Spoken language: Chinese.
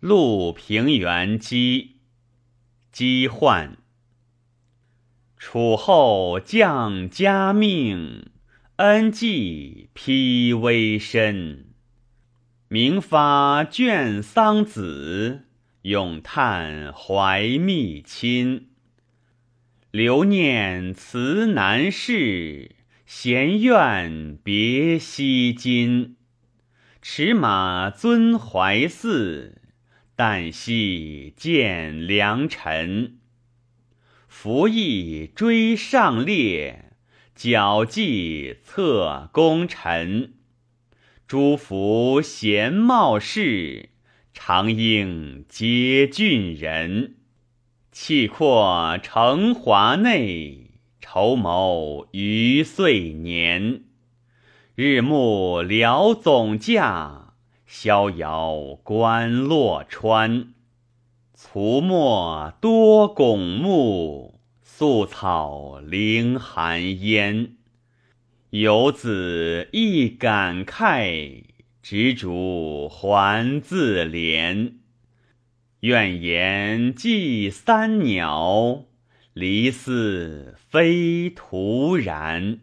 陆平原饥，饥患。楚后降家命，恩济披微身。明发卷桑梓，咏叹怀密亲。留念辞南事，闲怨别西津。驰马尊怀寺，旦夕见良辰。服役追上列，矫绩策功臣。诸服贤茂士，常应皆俊人。气阔承华内，筹谋余岁年。日暮辽总驾，逍遥观洛川。卒没多拱木，宿草凌寒烟。游子亦感慨，执烛还自怜。愿言寄三鸟，离思非徒然。